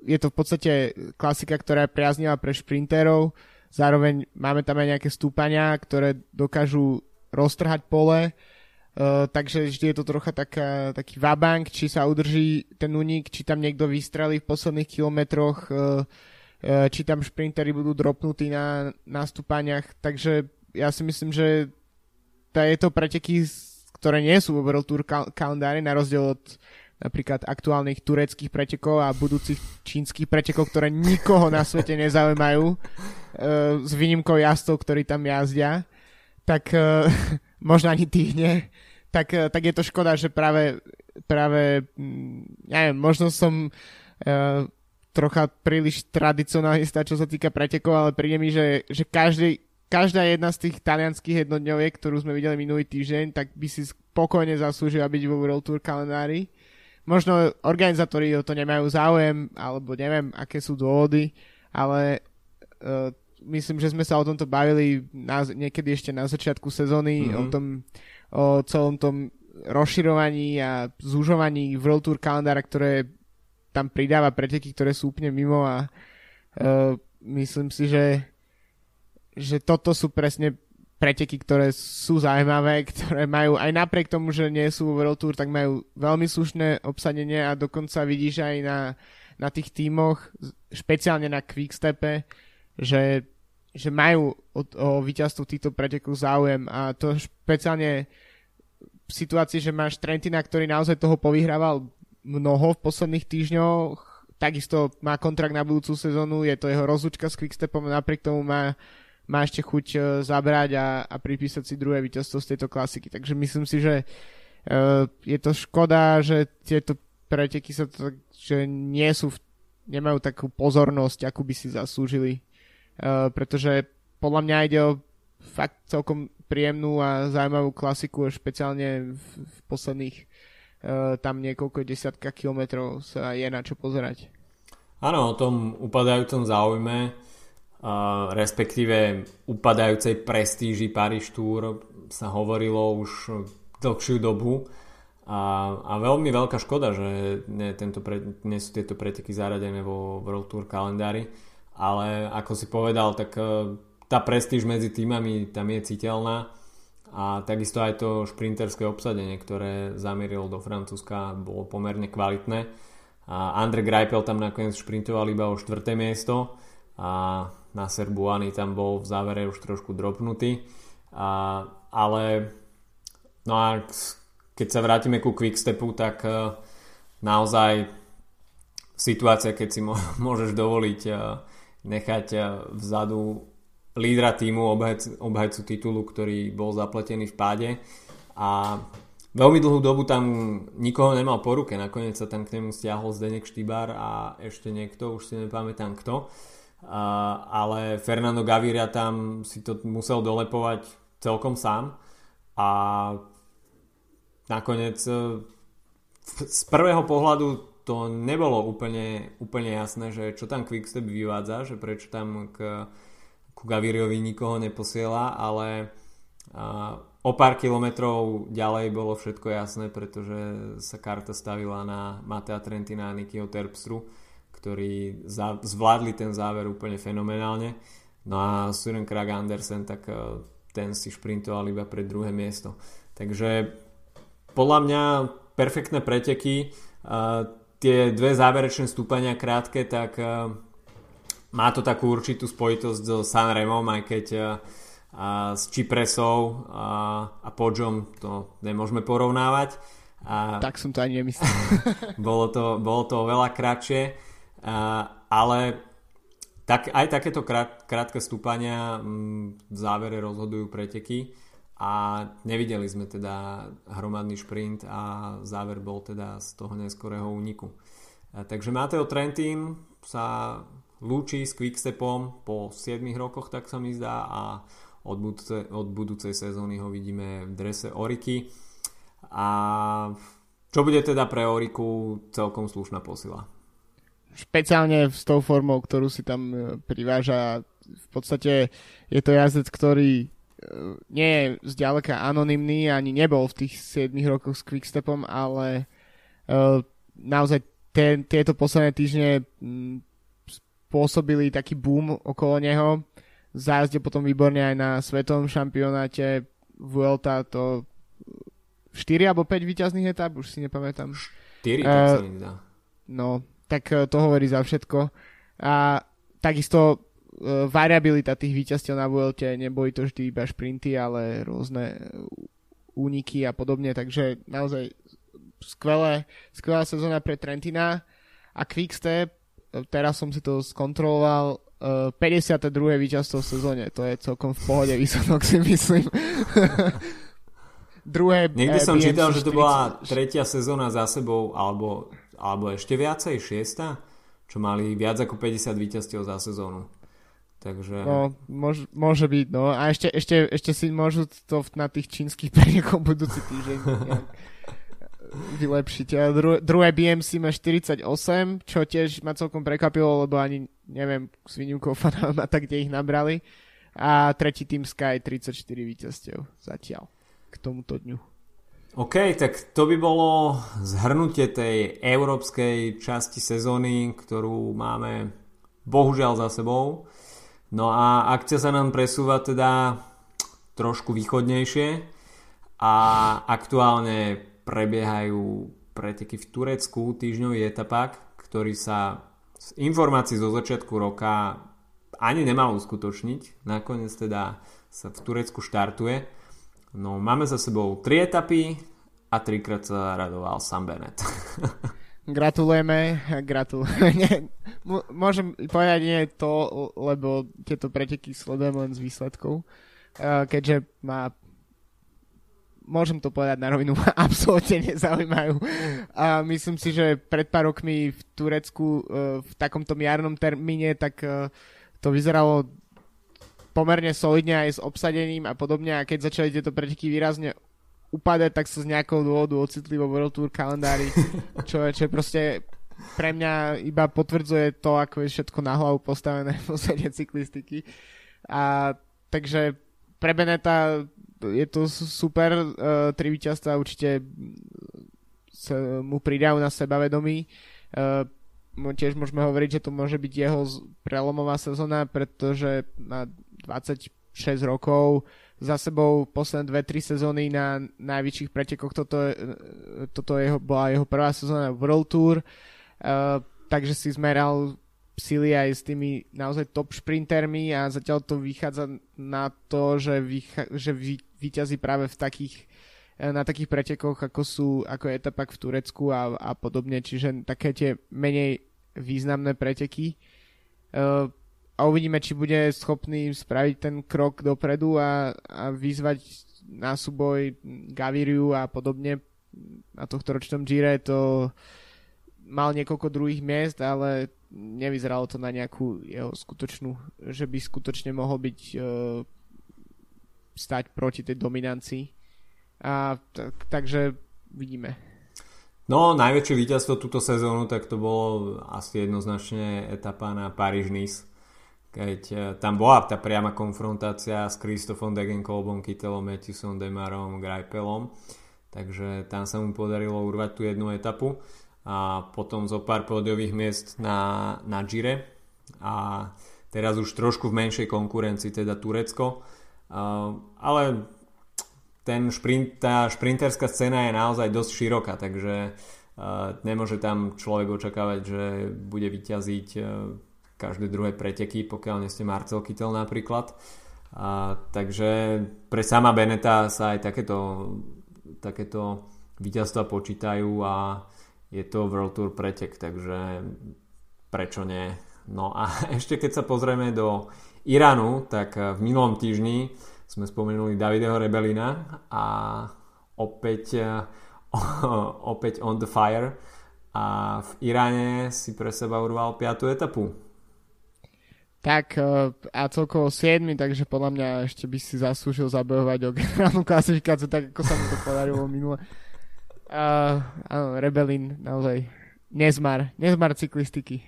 je to v podstate klasika, ktorá je priaznivá pre šprinterov, Zároveň máme tam aj nejaké stúpania, ktoré dokážu roztrhať pole, uh, takže vždy je to trocha taká, taký vabank, či sa udrží ten unik, či tam niekto vystrelí v posledných kilometroch, uh, uh, či tam šprintery budú dropnutí na, na stúpaniach, takže ja si myslím, že je to preteky, ktoré nie sú vo World Tour kalendári, na rozdiel od napríklad aktuálnych tureckých pretekov a budúcich čínskych pretekov, ktoré nikoho na svete nezaujímajú, s výnimkou jazdcov, ktorí tam jazdia, tak možno ani tých nie, tak, uh, tak je to škoda, že práve, práve mm, neviem, možno som uh, trocha príliš tradicionalista, čo sa týka pretekov, ale príde mi, že, že každý, každá jedna z tých talianských jednodňoviek, ktorú sme videli minulý týždeň, tak by si spokojne zaslúžila byť vo World Tour kalendári možno organizátori o to nemajú záujem, alebo neviem, aké sú dôvody, ale uh, myslím, že sme sa o tomto bavili na, niekedy ešte na začiatku sezóny, mm-hmm. o tom, o celom tom rozširovaní a zúžovaní World Tour kalendára, ktoré tam pridáva preteky, ktoré sú úplne mimo a uh, myslím si, že že toto sú presne preteky, ktoré sú zaujímavé, ktoré majú aj napriek tomu, že nie sú World Tour, tak majú veľmi slušné obsadenie a dokonca vidíš aj na, na tých tímoch, špeciálne na Quickstepe, že, že majú o, o víťazstvo týchto pretekov záujem a to špeciálne v situácii, že máš Trentina, ktorý naozaj toho povyhrával mnoho v posledných týždňoch, takisto má kontrakt na budúcu sezónu, je to jeho rozlučka s Quickstepom, napriek tomu má má ešte chuť e, zabrať a, a pripísať si druhé víťazstvo z tejto klasiky. Takže myslím si, že je to škoda, že tieto preteky sa to, že nie sú, nemajú takú pozornosť, akú by si zaslúžili. Uh, pretože podľa mňa ide o fakt celkom príjemnú a zaujímavú klasiku, špeciálne v, v posledných uh, tam niekoľko desiatka kilometrov sa je na čo pozerať. Áno, o tom upadajúcom záujme, uh, respektíve upadajúcej prestíži Paris Tour sa hovorilo už dlhšiu dobu a, a veľmi veľká škoda, že nie, tento pre, nie sú tieto preteky zaradené vo World Tour kalendári, ale ako si povedal, tak uh, tá prestíž medzi týmami tam je citeľná a takisto aj to šprinterské obsadenie, ktoré zamieril do Francúzska, bolo pomerne kvalitné. A Andre Greipel tam nakoniec šprintoval iba o 4. miesto a Nasser Buany tam bol v závere už trošku dropnutý. A, ale no a keď sa vrátime ku Quickstepu, tak uh, naozaj situácia, keď si môžeš dovoliť uh, nechať uh, vzadu lídra týmu, obhajcu, titulu, ktorý bol zapletený v páde. A veľmi dlhú dobu tam nikoho nemal po ruke, nakoniec sa tam k nemu stiahol Zdenek Štýbar a ešte niekto, už si nepamätám kto, a, ale Fernando Gaviria tam si to musel dolepovať celkom sám. A nakoniec e, z prvého pohľadu to nebolo úplne, úplne jasné, že čo tam Quickstep vyvádza, že prečo tam k ku Gaviriovi nikoho neposiela, ale o pár kilometrov ďalej bolo všetko jasné, pretože sa karta stavila na Matea Trentina a Nikyho Terpstru, ktorí zvládli ten záver úplne fenomenálne. No a Søren Krag Andersen, tak e, ten si šprintoval iba pre druhé miesto. Takže podľa mňa perfektné preteky. E, tie dve záverečné stúpania krátke, tak e, má to takú určitú spojitosť so Sanremom, aj keď a, a, s Čipresou a, a Podžom to nemôžeme porovnávať. A, tak som to ani nemyslel. bolo, to, bolo to veľa kratšie, a, ale tak, aj takéto krát, krátke stúpania m, v závere rozhodujú preteky a nevideli sme teda hromadný šprint a záver bol teda z toho neskorého úniku. A, takže Mateo Trentin sa lúči s Quickstepom po 7 rokoch, tak sa mi zdá a od, budúce, od budúcej sezóny ho vidíme v drese Oriky a čo bude teda pre Oriku celkom slušná posila. Špeciálne s tou formou, ktorú si tam e, priváža. V podstate je to jazdec, ktorý e, nie je zďaleka anonymný, ani nebol v tých 7 rokoch s Quickstepom, ale uh, naozaj te, tieto posledné týždne spôsobili taký boom okolo neho. Zázde potom výborne aj na svetovom šampionáte Vuelta to 4 alebo 5 výťazných etap, už si nepamätám. 4, uh, tak sa mi zdá. No, tak uh, to hovorí za všetko. A takisto uh, variabilita tých výťazťov na Vuelte, neboli to vždy iba šprinty, ale rôzne úniky a podobne, takže naozaj skvelé, skvelá sezóna pre Trentina a Quickstep teraz som si to skontroloval, uh, 52. víťazstvo v sezóne, to je celkom v pohode výsledok si myslím. Druhé Niekde som BMC čítal, že to bola tretia sezóna za sebou, alebo, alebo ešte viacej, šiesta, čo mali viac ako 50 víťazstiev za sezónu. Takže... No, môž, môže byť, no. A ešte, ešte, ešte si môžu to na tých čínskych preniekoch budúci týždeň vylepšiť. A dru- druhé BMC má 48, čo tiež ma celkom prekvapilo, lebo ani neviem s výnimkou tak kde ich nabrali. A tretí tým Sky 34 víťazstiev zatiaľ k tomuto dňu. OK, tak to by bolo zhrnutie tej európskej časti sezóny, ktorú máme bohužiaľ za sebou. No a akcia sa nám presúva teda trošku východnejšie a aktuálne prebiehajú preteky v Turecku, týždňový etapák, ktorý sa z informácií zo začiatku roka ani nemal uskutočniť. Nakoniec teda sa v Turecku štartuje. No máme za sebou tri etapy a trikrát sa radoval Sam Bennett. Gratulujeme, gratulujeme. Môžem povedať nie to, lebo tieto preteky sledujem len z výsledkov. Keďže má môžem to povedať na rovinu, absolútne nezaujímajú. A myslím si, že pred pár rokmi v Turecku uh, v takomto jarnom termíne, tak uh, to vyzeralo pomerne solidne aj s obsadením a podobne a keď začali tieto preteky výrazne upadať, tak sa z nejakého dôvodu ocitli vo World Tour kalendári, čo, čo je proste pre mňa iba potvrdzuje to, ako je všetko na hlavu postavené v podstate cyklistiky. A takže pre Beneta je to super, uh, tri víťazstva určite sa mu pridajú na sebavedomí. Uh, tiež môžeme hovoriť, že to môže byť jeho prelomová sezóna, pretože má 26 rokov, za sebou posledné dve, tri sezóny na najväčších pretekoch. Toto, toto jeho, bola jeho prvá sezóna World Tour, uh, takže si zmeral sily aj s tými naozaj top šprintermi a zatiaľ to vychádza na to, že, vycha- že vy- vyťazí práve v takých eh, na takých pretekoch, ako sú ako je etapak v Turecku a, a podobne, čiže také tie menej významné preteky. Uh, a uvidíme, či bude schopný spraviť ten krok dopredu a, a vyzvať na súboj Gaviriu a podobne na tohto ročnom Gire to mal niekoľko druhých miest, ale nevyzeralo to na nejakú jeho skutočnú, že by skutočne mohol byť uh, stať proti tej dominancii. A tak, takže vidíme. No, najväčšie víťazstvo túto sezónu, tak to bolo asi jednoznačne etapa na Paríž-Nice keď e, tam bola tá priama konfrontácia s Kristofom Degenkolbom, Kytelom, Matthewsom, Demarom, Greipelom, takže tam sa mu podarilo urvať tú jednu etapu a potom zo pár pódiových miest na, na Gire a teraz už trošku v menšej konkurencii, teda Turecko, ale ten šprint, tá šprinterská scéna je naozaj dosť široká, takže uh, nemôže tam človek očakávať, že bude vyťaziť uh, každé druhé preteky, pokiaľ nie ste Marcel Kittel napríklad. A, takže pre sama Beneta sa aj takéto, takéto víťazstva počítajú a je to World Tour pretek, takže prečo nie? No a ešte keď sa pozrieme do Iránu, tak v minulom týždni sme spomenuli Davideho Rebelina a opäť, opäť on the fire a v Iráne si pre seba urval 5. etapu tak e, a celkovo 7, takže podľa mňa ešte by si zaslúžil zabojovať o generálnu klasifikáciu, tak ako sa mi to podarilo minule. Uh, áno, Rebelin, naozaj. Nezmar, nezmar cyklistiky.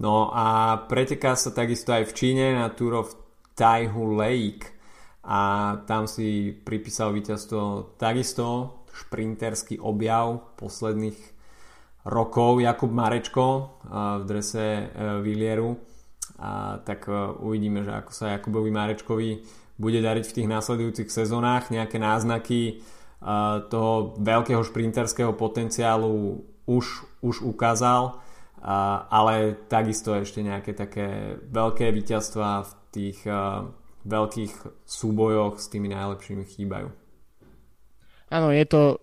No a preteká sa takisto aj v Číne na Tour of Taihu Lake a tam si pripísal víťazstvo takisto šprinterský objav posledných rokov Jakub Marečko v drese e, Villieru a tak e, uvidíme, že ako sa Jakubovi Marečkovi bude dariť v tých následujúcich sezónach, nejaké náznaky e, toho veľkého šprinterského potenciálu už, už ukázal, ale takisto ešte nejaké také veľké víťazstva v tých e, veľkých súbojoch s tými najlepšími chýbajú. Áno, je to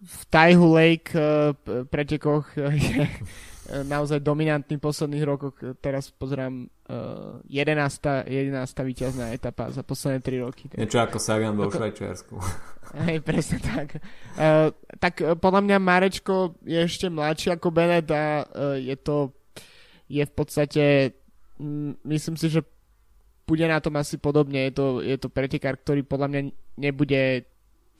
v Taihu Lake pretekoch je naozaj dominantný v posledných rokoch. Teraz pozerám uh, 11. 11. víťazná etapa za posledné 3 roky. Niečo ako Sagan vo Švajčiarsku. Hej, presne tak. Uh, tak uh, podľa mňa Marečko je ešte mladší ako Bennett a uh, je to je v podstate um, myslím si, že bude na tom asi podobne. Je to, je to pretekár, ktorý podľa mňa nebude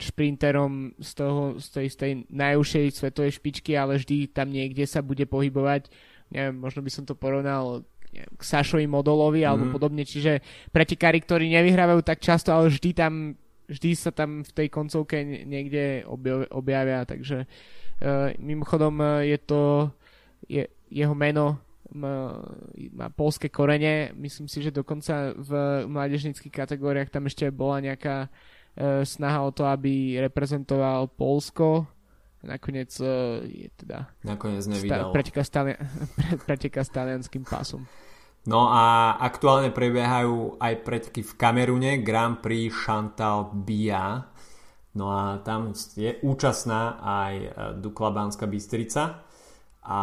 šprinterom z, toho, z tej, z tej najúžšej svetovej špičky, ale vždy tam niekde sa bude pohybovať. Neviem, možno by som to porovnal neviem, k Sašovi Modolovi alebo mhm. podobne, čiže pretekári, ktorí nevyhrávajú tak často, ale vždy tam vždy sa tam v tej koncovke niekde objavia, takže uh, mimochodom uh, je to je, jeho meno má, má polské korene, myslím si, že dokonca v mládežnických kategóriách tam ešte bola nejaká E, snaha o to, aby reprezentoval Polsko. Nakoniec e, je teda Nakoniec nevydal. Preteka s, tali- preteka s talianským pásom. No a aktuálne prebiehajú aj preteky v Kamerune Grand Prix Chantal Bia. No a tam je účastná aj e, Dukla Banská Bystrica a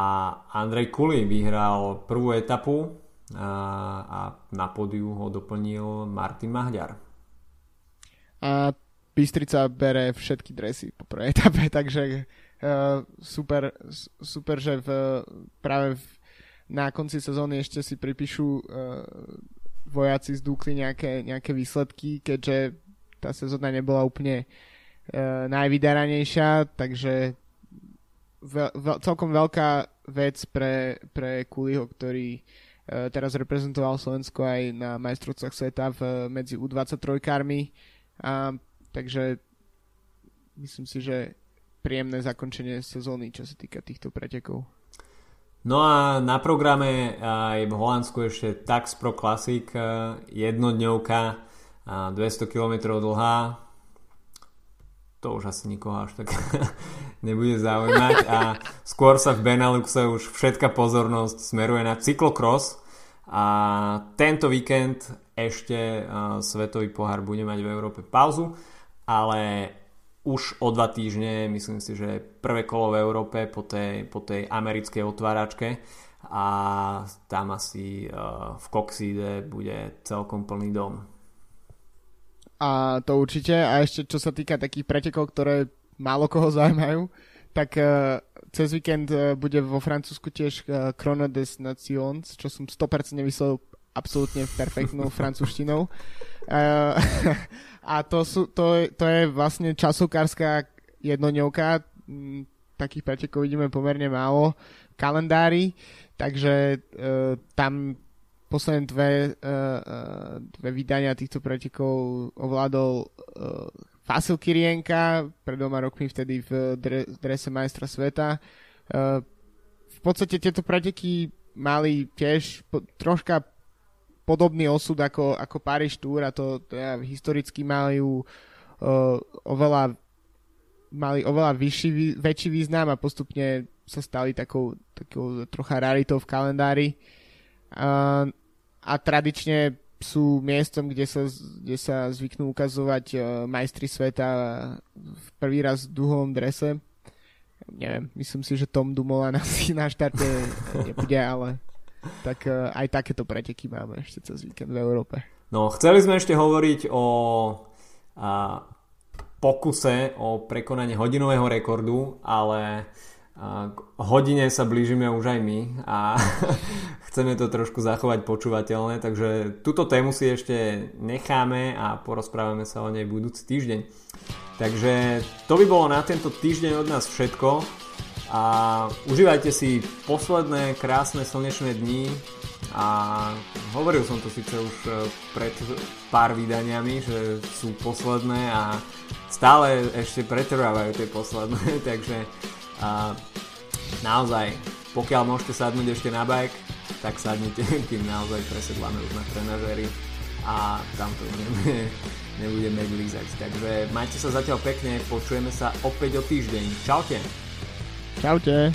Andrej Kuli vyhral prvú etapu a, a na podiu ho doplnil Martin Mahďar. A Bystrica bere všetky dresy po prvej etape, takže uh, super, super, že v, práve v, na konci sezóny ešte si pripíšu uh, vojaci z Dukly nejaké, nejaké výsledky, keďže tá sezóna nebola úplne uh, najvydaranejšia, takže veľ, veľ, celkom veľká vec pre, pre Kuliho, ktorý uh, teraz reprezentoval Slovensko aj na majstrovcách sveta v, medzi U23-kármi. A takže myslím si, že príjemné zakončenie sezóny, čo sa týka týchto pretekov. No a na programe aj v Holandsku ešte Tax Pro Classic, jednodňovka, 200 km dlhá. To už asi nikoho až tak nebude zaujímať a skôr sa v Beneluxe už všetka pozornosť smeruje na cyklokros a tento víkend ešte Svetový pohár bude mať v Európe pauzu ale už o dva týždne, myslím si, že prvé kolo v Európe po tej, po tej americkej otváračke a tam asi v Coxide bude celkom plný dom. A to určite. A ešte čo sa týka takých pretekov, ktoré málo koho zaujímajú, tak uh, cez víkend uh, bude vo Francúzsku tiež uh, Chrono des Nations, čo som 100% vyslel absolútne perfektnou francúzštinou. Uh, a to, sú, to, to je vlastne časokárska jednoňovka, mm, takých pretekov vidíme pomerne málo kalendári, takže uh, tam posledné dve, uh, dve vydania týchto pretekov ovládol uh, Fasil Kirienka, pred dvoma rokmi vtedy v drese majstra sveta. Uh, v podstate tieto preteky mali tiež po, troška podobný osud ako, ako Paríž Tour a to, to ja, historicky majú uh, oveľa mali oveľa vyšší, väčší význam a postupne sa stali takou, takou trocha raritou v kalendári. Uh, a tradične sú miestom, kde sa, kde sa zvyknú ukazovať uh, majstri sveta v prvý raz v duhovom drese. Neviem, myslím si, že Tom Dumoulin asi na štarte nebude, ale tak uh, aj takéto preteky máme ešte cez víkend v Európe. No, chceli sme ešte hovoriť o uh, pokuse o prekonanie hodinového rekordu, ale k hodine sa blížime už aj my a chceme to trošku zachovať počúvateľné, takže túto tému si ešte necháme a porozprávame sa o nej budúci týždeň. Takže to by bolo na tento týždeň od nás všetko a užívajte si posledné krásne slnečné dni a hovoril som to síce už e, pred pár vydaniami, že sú posledné a stále ešte pretrvávajú tie posledné, takže a, naozaj, pokiaľ môžete sadnúť ešte na bike, tak sadnite, kým naozaj presedláme už na trenažéri a tam to nebudeme, nebudeme glízať. Takže majte sa zatiaľ pekne, počujeme sa opäť o týždeň. Čaute! Čaute.